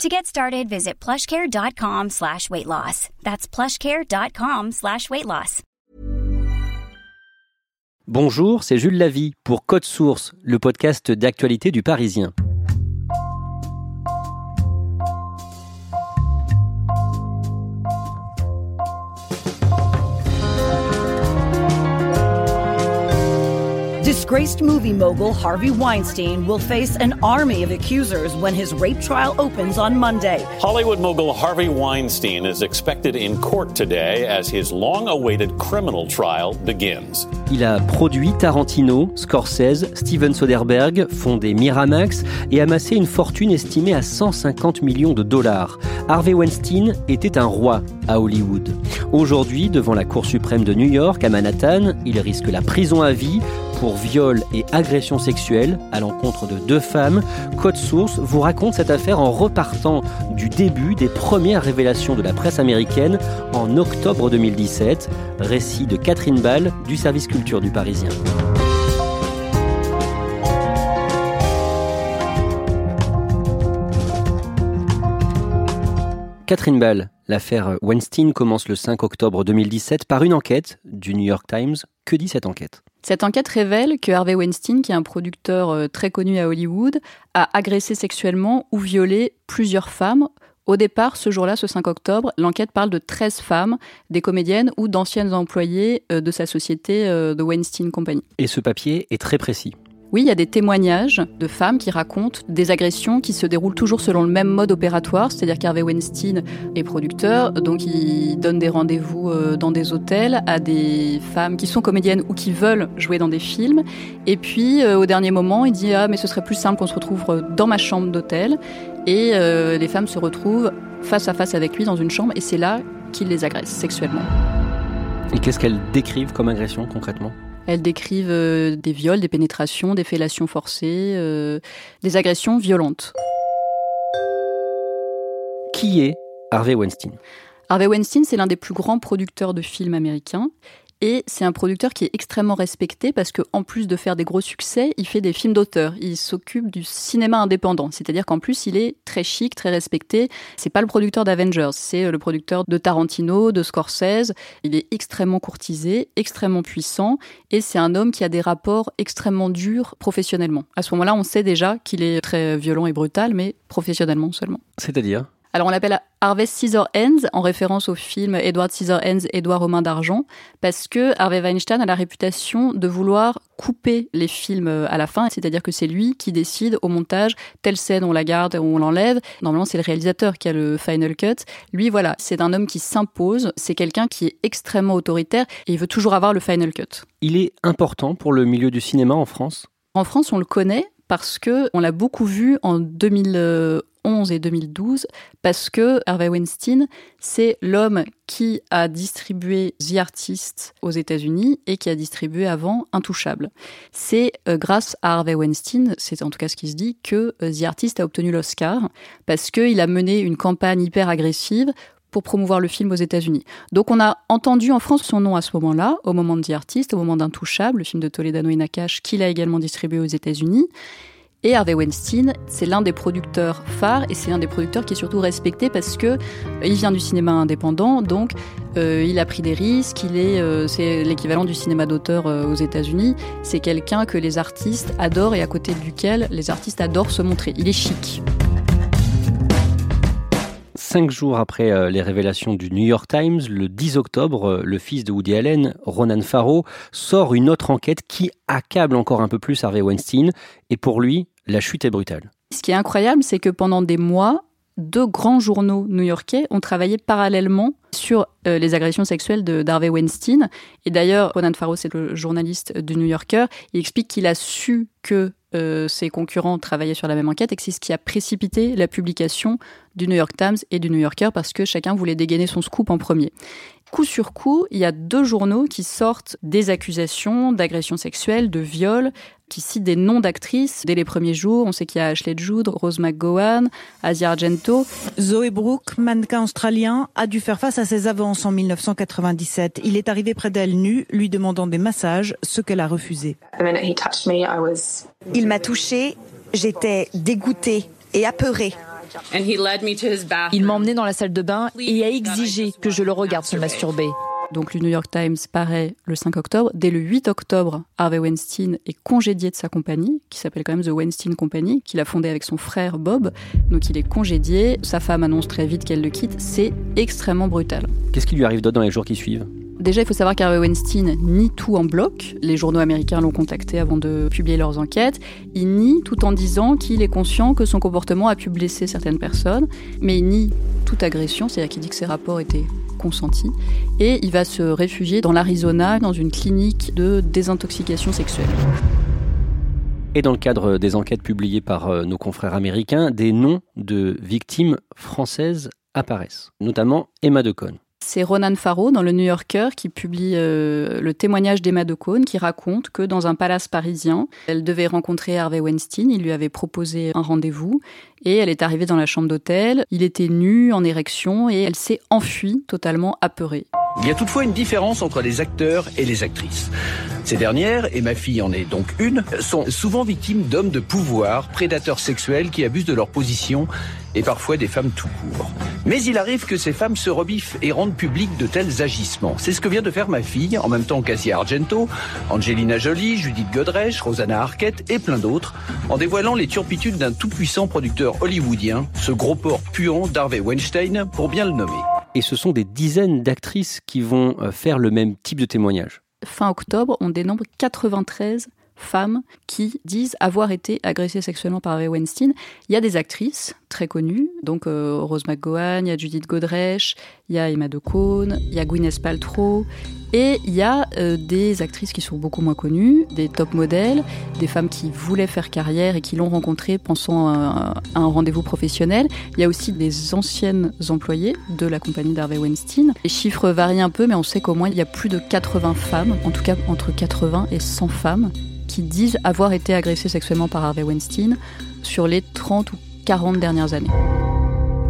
To get started, visit plushcare.com slash weight loss. That's plushcare.com slash weight loss. Bonjour, c'est Jules Lavie pour Code Source, le podcast d'actualité du Parisien. Disgraced movie mogul Harvey Weinstein will face an army of accusers when his rape trial opens on Monday. Hollywood mogul Harvey Weinstein is expected in court today as his long awaited criminal trial begins. Il a produit Tarantino, Scorsese, Steven Soderbergh, fondé Miramax et amassé une fortune estimée à 150 millions de dollars. Harvey Weinstein était un roi à Hollywood. Aujourd'hui, devant la Cour suprême de New York à Manhattan, il risque la prison à vie pour viol et agression sexuelle à l'encontre de deux femmes. Code Source vous raconte cette affaire en repartant du début des premières révélations de la presse américaine en octobre 2017. Récit de Catherine Ball du service culture du Parisien. Catherine Ball, l'affaire Weinstein commence le 5 octobre 2017 par une enquête du New York Times. Que dit cette enquête? Cette enquête révèle que Harvey Weinstein, qui est un producteur euh, très connu à Hollywood, a agressé sexuellement ou violé plusieurs femmes. Au départ, ce jour-là, ce 5 octobre, l'enquête parle de 13 femmes, des comédiennes ou d'anciennes employées euh, de sa société, euh, The Weinstein Company. Et ce papier est très précis. Oui, il y a des témoignages de femmes qui racontent des agressions qui se déroulent toujours selon le même mode opératoire, c'est-à-dire qu'Harvey Weinstein est producteur, donc il donne des rendez-vous euh, dans des hôtels à des femmes qui sont comédiennes ou qui veulent jouer dans des films. Et puis, euh, au dernier moment, il dit Ah, mais ce serait plus simple qu'on se retrouve euh, dans ma chambre d'hôtel. Et les femmes se retrouvent face à face avec lui dans une chambre, et c'est là qu'il les agresse sexuellement. Et qu'est-ce qu'elles décrivent comme agression concrètement? Elles décrivent euh, des viols, des pénétrations, des fellations forcées, euh, des agressions violentes. Qui est Harvey Weinstein? Harvey Weinstein, c'est l'un des plus grands producteurs de films américains. Et c'est un producteur qui est extrêmement respecté parce qu'en plus de faire des gros succès, il fait des films d'auteur. Il s'occupe du cinéma indépendant. C'est-à-dire qu'en plus, il est très chic, très respecté. C'est pas le producteur d'Avengers, c'est le producteur de Tarantino, de Scorsese. Il est extrêmement courtisé, extrêmement puissant. Et c'est un homme qui a des rapports extrêmement durs professionnellement. À ce moment-là, on sait déjà qu'il est très violent et brutal, mais professionnellement seulement. C'est-à-dire? Alors on l'appelle Harvey Scissorhands en référence au film Edward Scissorhands, Edouard Romain d'argent, parce que Harvey Weinstein a la réputation de vouloir couper les films à la fin, c'est-à-dire que c'est lui qui décide au montage telle scène on la garde ou on l'enlève. Normalement c'est le réalisateur qui a le final cut. Lui voilà, c'est un homme qui s'impose, c'est quelqu'un qui est extrêmement autoritaire et il veut toujours avoir le final cut. Il est important pour le milieu du cinéma en France? En France, on le connaît parce que on l'a beaucoup vu en 2011 et 2012 parce que Harvey Weinstein, c'est l'homme qui a distribué The Artist aux États-Unis et qui a distribué avant Intouchable. C'est euh, grâce à Harvey Weinstein, c'est en tout cas ce qui se dit, que euh, The Artist a obtenu l'Oscar parce qu'il a mené une campagne hyper agressive pour promouvoir le film aux États-Unis. Donc on a entendu en France son nom à ce moment-là, au moment de The Artist, au moment d'Intouchable, le film de Toledano et Nakash, qu'il a également distribué aux États-Unis. Et Harvey Weinstein, c'est l'un des producteurs phares et c'est un des producteurs qui est surtout respecté parce que euh, il vient du cinéma indépendant, donc euh, il a pris des risques. Il est, euh, c'est l'équivalent du cinéma d'auteur aux États-Unis. C'est quelqu'un que les artistes adorent et à côté duquel les artistes adorent se montrer. Il est chic. Cinq jours après les révélations du New York Times, le 10 octobre, le fils de Woody Allen, Ronan Farrow, sort une autre enquête qui accable encore un peu plus Harvey Weinstein. Et pour lui, la chute est brutale. Ce qui est incroyable, c'est que pendant des mois, deux grands journaux new-yorkais ont travaillé parallèlement sur euh, les agressions sexuelles d'Harvey Weinstein. Et d'ailleurs, Ronan Farrow, c'est le journaliste du New Yorker, il explique qu'il a su que euh, ses concurrents travaillaient sur la même enquête et que c'est ce qui a précipité la publication du New York Times et du New Yorker parce que chacun voulait dégainer son scoop en premier. coup sur coup, il y a deux journaux qui sortent des accusations d'agression sexuelle, de viol, qui citent des noms d'actrices dès les premiers jours. On sait qu'il y a Ashley Judd, Rose McGowan, Asia Argento. Zoe Brooke, mannequin australien, a dû faire face à ses avances en 1997. Il est arrivé près d'elle nu, lui demandant des massages, ce qu'elle a refusé. Il m'a touchée, j'étais dégoûtée et apeurée. Il m'a emmené dans la salle de bain et a exigé que je le regarde se masturber. Donc le New York Times paraît le 5 octobre. Dès le 8 octobre, Harvey Weinstein est congédié de sa compagnie, qui s'appelle quand même The Weinstein Company, qu'il a fondée avec son frère Bob. Donc il est congédié. Sa femme annonce très vite qu'elle le quitte. C'est extrêmement brutal. Qu'est-ce qui lui arrive d'autre dans les jours qui suivent? Déjà, il faut savoir qu'Harvey Weinstein nie tout en bloc. Les journaux américains l'ont contacté avant de publier leurs enquêtes. Il nie tout en disant qu'il est conscient que son comportement a pu blesser certaines personnes, mais il nie toute agression, c'est-à-dire qu'il dit que ses rapports étaient Et il va se réfugier dans l'Arizona, dans une clinique de désintoxication sexuelle. Et dans le cadre des enquêtes publiées par euh, nos confrères américains, des noms de victimes françaises apparaissent, notamment Emma Decaune. C'est Ronan Farrow dans le New Yorker qui publie euh, le témoignage d'Emma de qui raconte que dans un palace parisien, elle devait rencontrer Harvey Weinstein. Il lui avait proposé un rendez-vous et elle est arrivée dans la chambre d'hôtel. Il était nu, en érection et elle s'est enfuie totalement apeurée. Il y a toutefois une différence entre les acteurs et les actrices. Ces dernières, et ma fille en est donc une, sont souvent victimes d'hommes de pouvoir, prédateurs sexuels qui abusent de leur position et parfois des femmes tout court. Mais il arrive que ces femmes se rebiffent et rendent public de tels agissements. C'est ce que vient de faire ma fille, en même temps qu'Asia Argento, Angelina Jolie, Judith Godrèche, Rosanna Arquette et plein d'autres, en dévoilant les turpitudes d'un tout-puissant producteur hollywoodien, ce gros porc puant d'Harvey Weinstein, pour bien le nommer et ce sont des dizaines d'actrices qui vont euh, faire le même type de témoignage. Fin octobre, on dénombre 93 femmes qui disent avoir été agressées sexuellement par Harvey Weinstein. Il y a des actrices très connues, donc euh, Rose McGowan, il y a Judith Godrèche, il y a Emma Decaune, il y a Gwyneth Paltrow, et il y a euh, des actrices qui sont beaucoup moins connues, des top modèles, des femmes qui voulaient faire carrière et qui l'ont rencontré pensant à, un rendez-vous professionnel. Il y a aussi des anciennes employées de la compagnie d'Harvey Weinstein. Les chiffres varient un peu, mais on sait qu'au moins il y a plus de 80 femmes, en tout cas entre 80 et 100 femmes, qui disent avoir été agressées sexuellement par Harvey Weinstein sur les 30 ou 40 dernières années.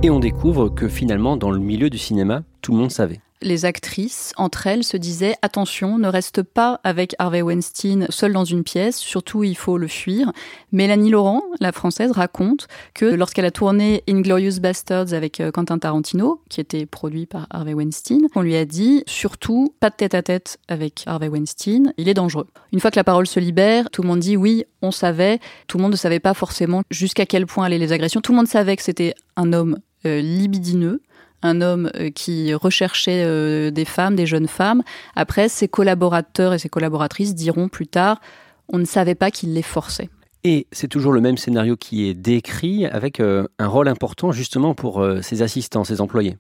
Et on découvre que finalement, dans le milieu du cinéma, tout le monde savait les actrices, entre elles, se disaient attention, ne reste pas avec Harvey Weinstein seul dans une pièce, surtout il faut le fuir. Mélanie Laurent, la française, raconte que lorsqu'elle a tourné Inglorious Bastards avec euh, Quentin Tarantino, qui était produit par Harvey Weinstein, on lui a dit surtout pas de tête à tête avec Harvey Weinstein, il est dangereux. Une fois que la parole se libère, tout le monde dit oui, on savait, tout le monde ne savait pas forcément jusqu'à quel point allaient les agressions, tout le monde savait que c'était un homme euh, libidineux, un homme euh, qui recherchait euh, des femmes, des jeunes femmes. Après, ses collaborateurs et ses collaboratrices diront plus tard, on ne savait pas qu'il les forçait. Et c'est toujours le même scénario qui est décrit avec euh, un rôle important justement pour ses assistants, ses employés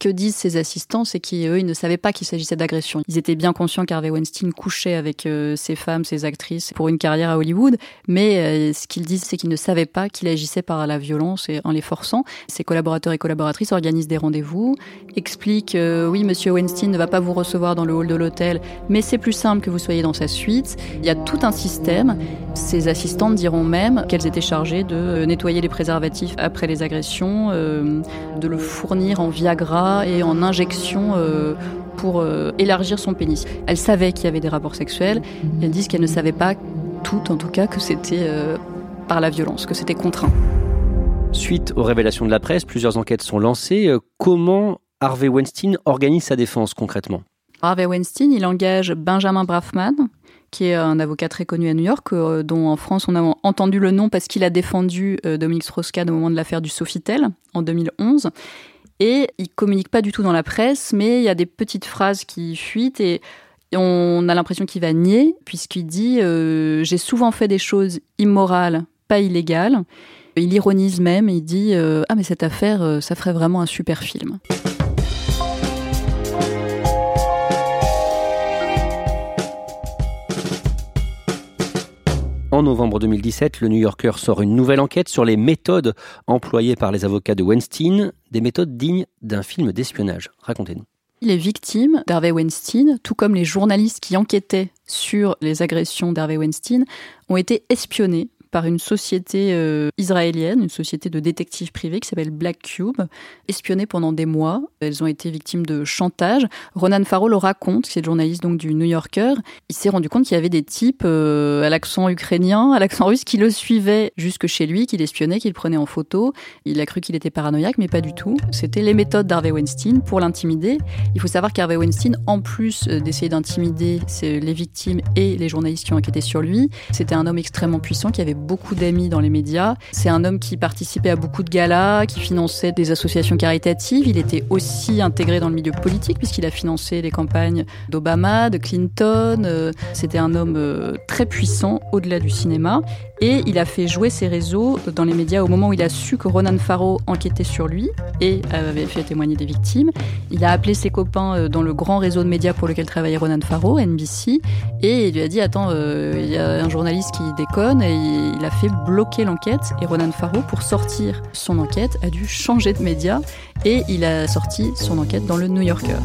que disent ces assistants, c'est qu'eux, ils ne savaient pas qu'il s'agissait d'agression. Ils étaient bien conscients qu'Harvey Weinstein couchait avec euh, ces femmes, ces actrices pour une carrière à Hollywood, mais euh, ce qu'ils disent, c'est qu'ils ne savaient pas qu'il agissait par la violence et en les forçant. Ses collaborateurs et collaboratrices organisent des rendez-vous, expliquent euh, oui, monsieur Weinstein ne va pas vous recevoir dans le hall de l'hôtel, mais c'est plus simple que vous soyez dans sa suite. Il y a tout un système. Ces assistantes diront même qu'elles étaient chargées de nettoyer les préservatifs après les agressions, de le fournir en Viagra et en injection euh, pour euh, élargir son pénis. Elle savait qu'il y avait des rapports sexuels. Elle dit qu'elle ne savait pas tout, en tout cas, que c'était euh, par la violence, que c'était contraint. Suite aux révélations de la presse, plusieurs enquêtes sont lancées. Comment Harvey Weinstein organise sa défense concrètement? Harvey Weinstein, il engage Benjamin Brafman, qui est un avocat très connu à New York, dont en France on a entendu le nom parce qu'il a défendu Dominique Strauss-Kahn au moment de l'affaire du Sofitel en 2011. Et il communique pas du tout dans la presse, mais il y a des petites phrases qui fuitent et on a l'impression qu'il va nier, puisqu'il dit euh, J'ai souvent fait des choses immorales, pas illégales. Il ironise même, il dit euh, Ah, mais cette affaire, euh, ça ferait vraiment un super film. En novembre 2017, le New Yorker sort une nouvelle enquête sur les méthodes employées par les avocats de Weinstein, des méthodes dignes d'un film d'espionnage. Racontez-nous. Les victimes d'Harvey Weinstein, tout comme les journalistes qui enquêtaient sur les agressions d'Harvey Weinstein, ont été espionnés par une société euh, israélienne, une société de détectives privés qui s'appelle Black Cube, espionnée pendant des mois. Elles ont été victimes de chantage. Ronan Farrow le raconte, c'est le journaliste donc du New Yorker. Il s'est rendu compte qu'il y avait des types euh, à l'accent ukrainien, à l'accent russe, qui le suivaient jusque chez lui, qui l'espionnaient, qui le prenaient en photo. Il a cru qu'il était paranoïaque, mais pas du tout. C'était les méthodes d'Harvey Weinstein pour l'intimider. Il faut savoir qu'Harvey Weinstein, en plus euh, d'essayer d'intimider les victimes et les journalistes qui ont enquêté sur lui, c'était un homme extrêmement puissant qui avait beaucoup d'amis dans les médias. C'est un homme qui participait à beaucoup de galas, qui finançait des associations caritatives. Il était aussi intégré dans le milieu politique puisqu'il a financé les campagnes d'Obama, de Clinton. Euh, c'était un homme euh, très puissant au-delà du cinéma. Et il a fait jouer ses réseaux dans les médias au moment où il a su que Ronan Farrow enquêtait sur lui et avait fait témoigner des victimes. Il a appelé ses copains euh, dans le grand réseau de médias pour lequel travaillait Ronan Farrow, NBC, et il lui a dit Attends, euh, il y a un journaliste qui déconne, et il a fait bloquer l'enquête. Et Ronan Farrow, pour sortir son enquête, a dû changer de média et il a sorti son enquête dans le New Yorker.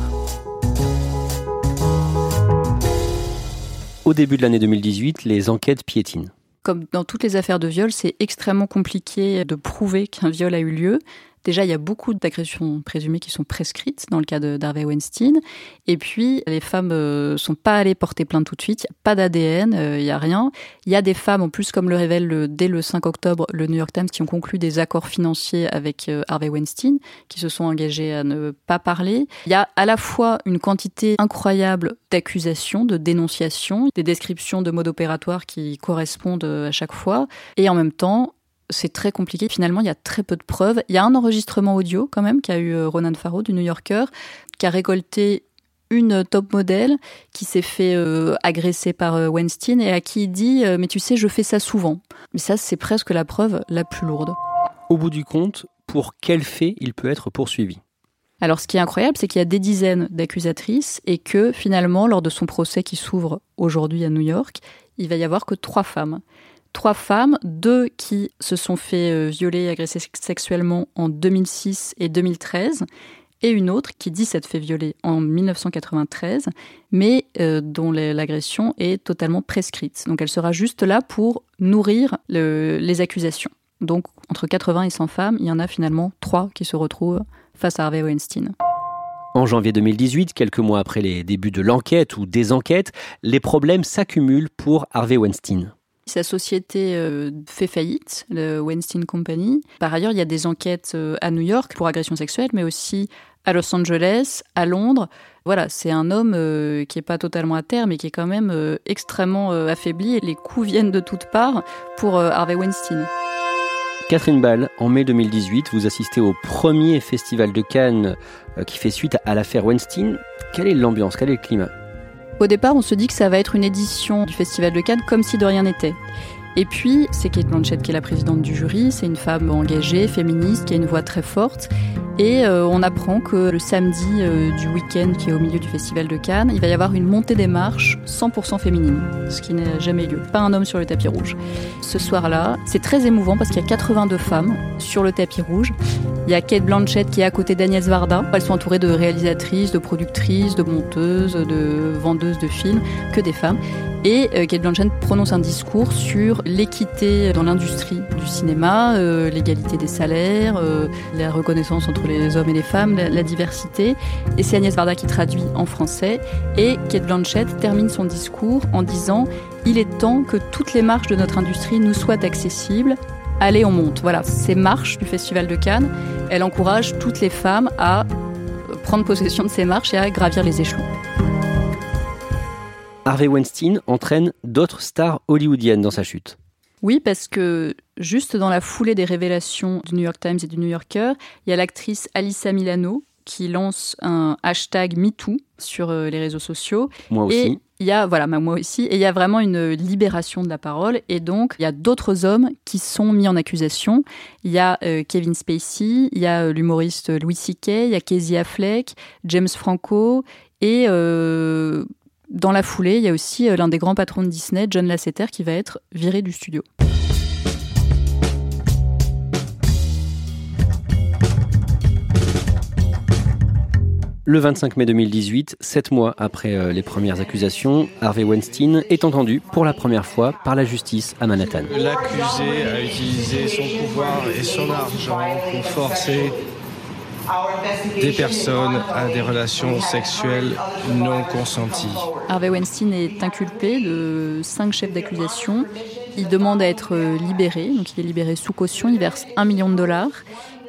Au début de l'année 2018, les enquêtes piétinent. Comme dans toutes les affaires de viol, c'est extrêmement compliqué de prouver qu'un viol a eu lieu. Déjà, il y a beaucoup d'agressions présumées qui sont prescrites dans le cas d'Harvey Weinstein. Et puis, les femmes ne euh, sont pas allées porter plainte tout de suite. Il n'y a pas d'ADN, euh, il n'y a rien. Il y a des femmes, en plus, comme le révèle dès le 5 octobre le New York Times, qui ont conclu des accords financiers avec euh, Harvey Weinstein, qui se sont engagées à ne pas parler. Il y a à la fois une quantité incroyable d'accusations, de dénonciations, des descriptions de modes opératoires qui correspondent à chaque fois, et en même temps c'est très compliqué. Finalement, il y a très peu de preuves. Il y a un enregistrement audio quand même qu'a eu euh, Ronan Farrow du New Yorker, qui a récolté une top modèle qui s'est fait euh, agresser par euh, Weinstein et à qui il dit mais tu sais je fais ça souvent. Mais ça c'est presque la preuve la plus lourde. Au bout du compte, pour quel fait il peut être poursuivi? Alors ce qui est incroyable, c'est qu'il y a des dizaines d'accusatrices et que finalement, lors de son procès qui s'ouvre aujourd'hui à New York, il va y avoir que trois femmes trois femmes, deux qui se sont fait euh, violer et agresser sexuellement en 2006 et 2013, et une autre qui dit s'être fait violer en 1993, mais euh, dont l'agression est totalement prescrite. Donc elle sera juste là pour nourrir les accusations. Donc entre 80 et 100 femmes, il y en a finalement trois qui se retrouvent face à Harvey Weinstein. En janvier 2018, quelques mois après les débuts de l'enquête ou des enquêtes, les problèmes s'accumulent pour Harvey Weinstein. Sa société euh, fait faillite, le Weinstein Company. Par ailleurs, il y a des enquêtes euh, à New York pour agression sexuelle, mais aussi à Los Angeles, à Londres. Voilà, c'est un homme euh, qui n'est pas totalement à terre, mais qui est quand même extrêmement affaibli. Et les coups viennent de toutes parts pour Harvey Weinstein. Catherine Ball, en mai 2018, vous assistez au premier festival de Cannes qui fait suite à l'affaire Weinstein. Quelle est l'ambiance Quel est le climat? Au départ, on se dit que ça va être une édition du Festival de Cannes comme si de rien n'était. Et puis, c'est Kate Blanchett qui est la présidente du jury, c'est une femme engagée, féministe, qui a une voix très forte. Et euh, on apprend que le samedi euh, du week-end qui est au milieu du Festival de Cannes, il va y avoir une montée des marches 100% féminine, ce qui n'a jamais lieu. Pas un homme sur le tapis rouge. Ce soir-là, c'est très émouvant parce qu'il y a 82 femmes sur le tapis rouge. Il y a Kate Blanchett qui est à côté d'Agnès Varda. Elles sont entourées de réalisatrices, de productrices, de monteuses, de vendeuses de films, que des femmes. Et euh, Kate Blanchett prononce un discours sur l'équité dans l'industrie du cinéma, l'égalité des salaires, la reconnaissance entre les hommes et les femmes, la, diversité. Et c'est Agnès Varda qui traduit en français. Et Kate Blanchett termine son discours en disant Il est temps que toutes les marches de notre industrie nous soient accessibles. Allez, on monte. Voilà, ces marches du Festival de Cannes, elle encourage toutes les femmes à prendre possession de ces marches et à gravir les échelons. Harvey Weinstein entraîne d'autres stars hollywoodiennes dans sa chute. Oui, parce que juste dans la foulée des révélations du New York Times et du New Yorker, il y a l'actrice Alyssa Milano qui lance un hashtag MeToo sur euh, les réseaux sociaux. Moi aussi. Et il y a, voilà, moi aussi, et il y a vraiment une libération de la parole. Et donc, il y a d'autres hommes qui sont mis en accusation. Il y a euh, Kevin Spacey, il y a euh, l'humoriste Louis C.K., il y a Casey Affleck, James Franco, et dans la foulée, il y a aussi euh, l'un des grands patrons de Disney, John Lasseter, qui va être viré du studio. Le 25 mai 2018, sept mois après euh, les premières accusations, Harvey Weinstein est entendu pour la première fois par la justice à Manhattan. L'accusé a utilisé son pouvoir et son argent pour forcer des personnes à des relations sexuelles non consenties. Harvey Weinstein est inculpé de cinq chefs d'accusation. Il demande à être libéré, donc il est libéré sous caution, il verse un million de dollars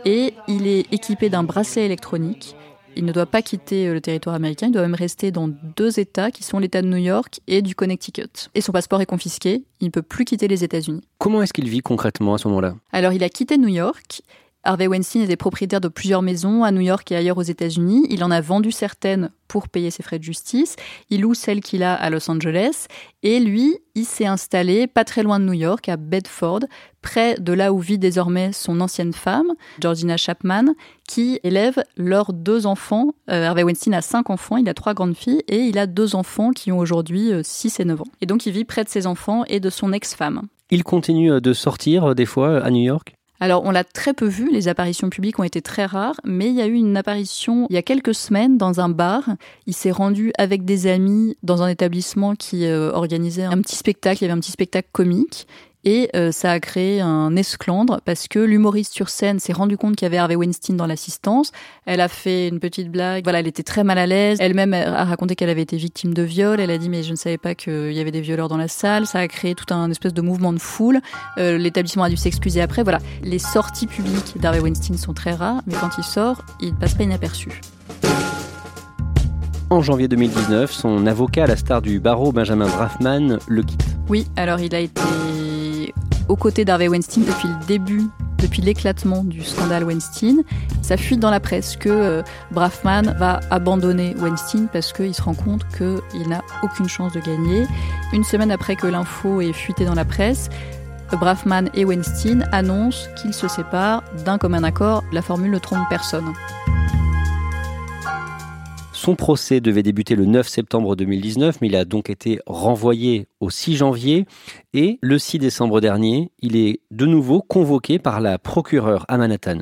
et il est équipé d'un bracelet électronique il ne doit pas quitter euh, le territoire américain, il doit même rester dans deux États qui sont l'État de New York et du Connecticut. Et son passeport est confisqué, il ne peut plus quitter les États-Unis. Comment est-ce qu'il vit concrètement à ce moment-là? Alors il a quitté New York Harvey Weinstein était propriétaire de plusieurs maisons à New York et ailleurs aux États-Unis. Il en a vendu certaines pour payer ses frais de justice. Il loue celles qu'il a à Los Angeles. Et lui, il s'est installé pas très loin de New York, à Bedford, près de là où vit désormais son ancienne femme, Georgina Chapman, qui élève leurs deux enfants. Euh, Harvey Weinstein a cinq enfants, il a trois grandes filles et il a deux enfants qui ont aujourd'hui 6 euh, et 9 ans. Et donc il vit près de ses enfants et de son ex-femme. Il continue euh, de sortir des fois à New York? Alors, on l'a très peu vu, les apparitions publiques ont été très rares, mais il y a eu une apparition il y a quelques semaines dans un bar. Il s'est rendu avec des amis dans un établissement qui euh, organisait un petit spectacle, il y avait un petit spectacle comique, et euh, ça a créé un esclandre parce que l'humoriste sur scène s'est rendu compte qu'il y avait Harvey Weinstein dans l'assistance. Elle a fait une petite blague. Voilà, elle était très mal à l'aise. Elle-même a raconté qu'elle avait été victime de viol. Elle a dit mais je ne savais pas qu'il y avait des violeurs dans la salle. Ça a créé tout un espèce de mouvement de foule. Euh, l'établissement a dû s'excuser après. Voilà, les sorties publiques d'Harvey Weinstein sont très rares, mais quand il sort, il ne passe pas inaperçu. En janvier 2019, son avocat à la star du barreau, Benjamin Braffman, le quitte. Oui, alors il a été aux côtés d'Harvey Weinstein depuis le début, depuis l'éclatement du scandale Weinstein. Ça fuite dans la presse que euh, Braffman va abandonner Weinstein parce qu'il se rend compte qu'il n'a aucune chance de gagner. Une semaine après que l'info est fuité dans la presse, Braffman et Weinstein annoncent qu'ils se séparent d'un commun accord. La formule ne trompe personne. Son procès devait débuter le 9 septembre 2019, mais il a donc été renvoyé au 6 janvier. Et le 6 décembre dernier, il est de nouveau convoqué par la procureure à Manhattan.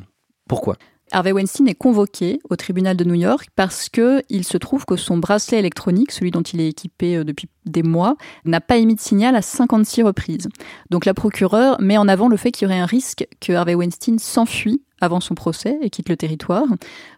Pourquoi? Harvey Weinstein est convoqué au tribunal de New York parce que il se trouve que son bracelet électronique, celui dont il est équipé euh, depuis des mois, n'a pas émis de signal à 56 reprises. Donc la procureure met en avant le fait qu'il y aurait un risque que Harvey Weinstein s'enfuit avant son procès et quitte le territoire.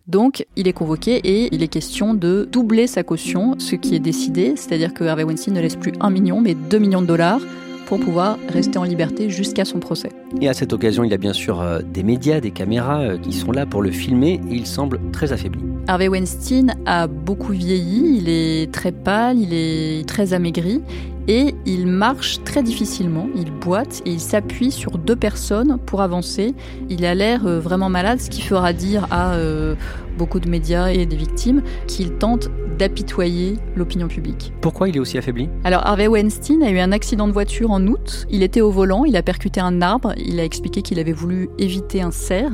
Donc, il est convoqué et il est question de doubler sa caution, ce qui est décidé, c'est-à-dire que Harvey Weinstein ne laisse plus un million, mais 2 millions de dollars pour pouvoir rester en liberté jusqu'à son procès. Et à cette occasion, il y a bien sûr euh, des médias, des caméras euh, qui sont là pour le filmer et il semble très affaibli. Harvey Weinstein a beaucoup vieilli, il est très pâle, il est très amaigri et il marche très difficilement, il boite et il s'appuie sur deux personnes pour avancer. Il a l'air euh, vraiment malade, ce qui fera dire à euh, beaucoup de médias et des victimes qu'il tente d'apitoyer l'opinion publique. Pourquoi il est aussi affaibli? Alors Harvey Weinstein a eu un accident de voiture en août, il était au volant, il a percuté un arbre, il a expliqué qu'il avait voulu éviter un cerf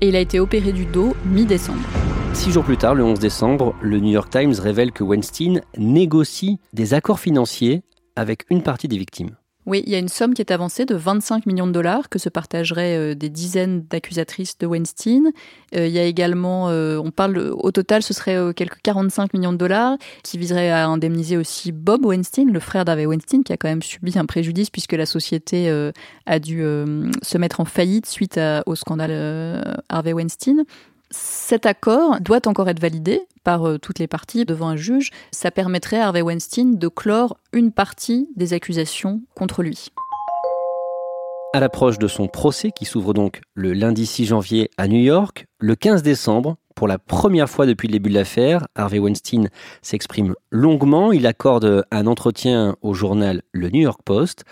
et il a été opéré du dos mi-décembre. Six jours plus tard, le 11 décembre, le New York Times révèle que Weinstein négocie des accords financiers avec une partie des victimes. Oui, il y a une somme qui est avancée de 25 millions de dollars que se partageraient euh, des dizaines d'accusatrices de Weinstein. Euh, il y a également, euh, on parle au total, ce serait quelques 45 millions de dollars qui viseraient à indemniser aussi Bob Weinstein, le frère d'Harvey Weinstein, qui a quand même subi un préjudice puisque la société a dû se mettre en faillite suite au scandale Harvey Weinstein. Cet accord doit encore être validé par euh, toutes les parties devant un juge. Ça permettrait à Harvey Weinstein de clore une partie des accusations contre lui. À l'approche de son procès, qui s'ouvre donc le lundi 6 janvier à New York, le 15 décembre, pour la première fois depuis le début de l'affaire, Harvey Weinstein s'exprime longuement. Il accorde un entretien au journal Le New York Post.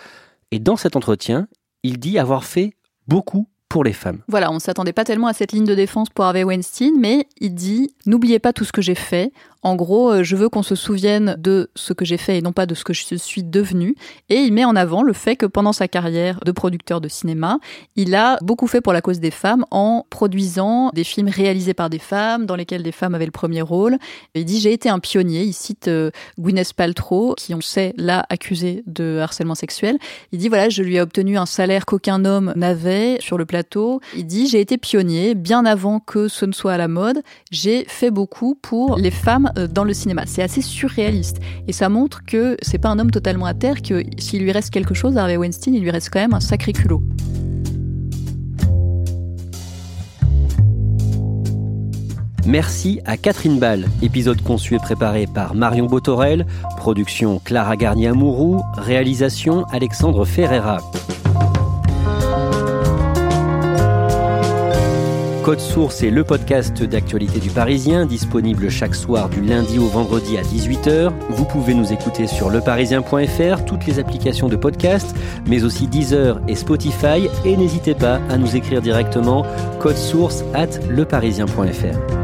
Et dans cet entretien, il dit avoir fait beaucoup les femmes. Voilà, on ne s'attendait pas tellement à cette ligne de défense pour Harvey Weinstein, mais il dit N'oubliez pas tout ce que j'ai fait. En gros, euh, je veux qu'on se souvienne de ce que j'ai fait et non pas de ce que je suis devenu. Et il met en avant le fait que pendant sa carrière de producteur de cinéma, il a beaucoup fait pour la cause des femmes en produisant des films réalisés par des femmes, dans lesquels des femmes avaient le premier rôle. Il dit j'ai été un pionnier. Il cite euh, Gwyneth Paltrow, qui on sait l'a accusé de harcèlement sexuel. Il dit voilà, je lui ai obtenu un salaire qu'aucun homme n'avait sur le plateau. Il dit j'ai été pionnier bien avant que ce ne soit à la mode. J'ai fait beaucoup pour les femmes dans le cinéma. C'est assez surréaliste et ça montre que c'est pas un homme totalement à terre. Que s'il lui reste quelque chose, Harvey Weinstein, il lui reste quand même un sacré culot. Merci à Catherine Ball, épisode conçu et préparé par Marion Botorel, production Clara Garnier-Amouroux, réalisation Alexandre Ferreira. Code Source est le podcast d'actualité du Parisien, disponible chaque soir du lundi au vendredi à 18h. Vous pouvez nous écouter sur leparisien.fr, toutes les applications de podcast, mais aussi Deezer et Spotify. Et n'hésitez pas à nous écrire directement code source at leparisien.fr.